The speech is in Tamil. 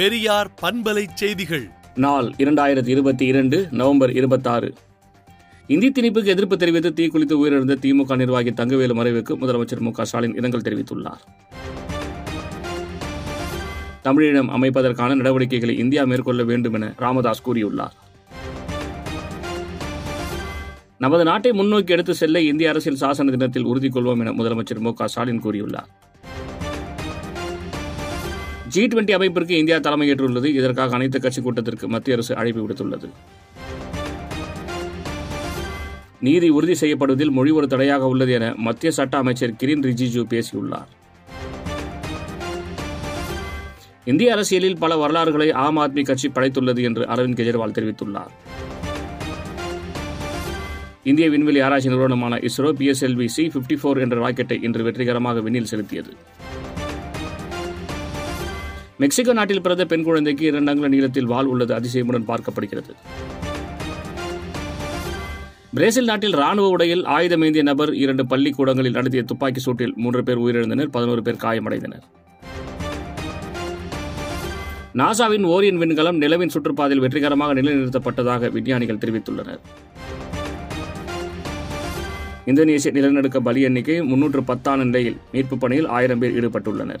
பெரியார் பண்பலை செய்திகள். நாள் இரண்டாயிரத்தி இருபத்தி இரண்டு நவம்பர் இருபத்தாறு. இந்தி திணிப்புக்கு எதிர்ப்பு தெரிவித்து தீக்குளித்து உயிரிழந்த திமுக நிர்வாகி தங்கவேலு மறைவுக்கு முதலமைச்சர் மு க ஸ்டாலின் இரங்கல் தெரிவித்துள்ளார். தமிழீழம் அமைப்பதற்கான நடவடிக்கைகளை இந்தியா மேற்கொள்ள வேண்டும் என ராமதாஸ் கூறியுள்ளார். நமது நாட்டை முன்னோக்கி எடுத்து செல்ல இந்திய அரசியல் சாசன தினத்தில் உறுதி கொள்வோம் என முதலமைச்சர் மு க ஸ்டாலின் கூறியுள்ளார். ஜி டுவெண்டி அமைப்பிற்கு இந்தியா தலைமையேற்றுள்ளது. இதற்காக அனைத்து கட்சி கூட்டத்திற்கு மத்திய அரசு அழைப்பு விடுத்துள்ளது. நீதி உறுதி செய்யப்படுவதில் மொழி ஒரு தடையாக உள்ளது என மத்திய சட்ட அமைச்சர் கிரண் ரிஜிஜு பேசியுள்ளார். இந்திய அரசியலில் பல வரலாறுகளை ஆம் ஆத்மி கட்சி படைத்துள்ளது என்று அரவிந்த் கெஜ்ரிவால் தெரிவித்துள்ளார். இந்திய விண்வெளி ஆராய்ச்சி நிறுவனமான ISRO PSLV C fifty four என்ற ராக்கெட்டை இன்று வெற்றிகரமாக விண்ணில் செலுத்தியது. மெக்சிகோ நாட்டில் பிறந்த பெண் குழந்தைக்கு இரண்டு அங்குல நீளத்தில் வால் உள்ளது. அதிசயமுடன் பார்க்கப்படுகிறது. பிரேசில் நாட்டில் ராணுவ உடையில் ஆயுதமேந்திய நபர் இரண்டு பள்ளிக்கூடங்களில் நடத்திய துப்பாக்கி சூட்டில் மூன்று பேர் உயிரிழந்தனர் பதினோரு பேர் காயமடைந்தனர். நாசாவின் ஓரியன் விண்கலம் நிலவின் சுற்றுப்பாதையில் வெற்றிகரமாக நிலைநிறுத்தப்பட்டதாக விஞ்ஞானிகள் தெரிவித்துள்ளனர். இந்தோனேசிய நிலநடுக்க பலி எண்ணிக்கை முன்னூற்று பத்தான நிலையில் மீட்புப் பணியில் ஆயிரம் பேர் ஈடுபட்டுள்ளனர்.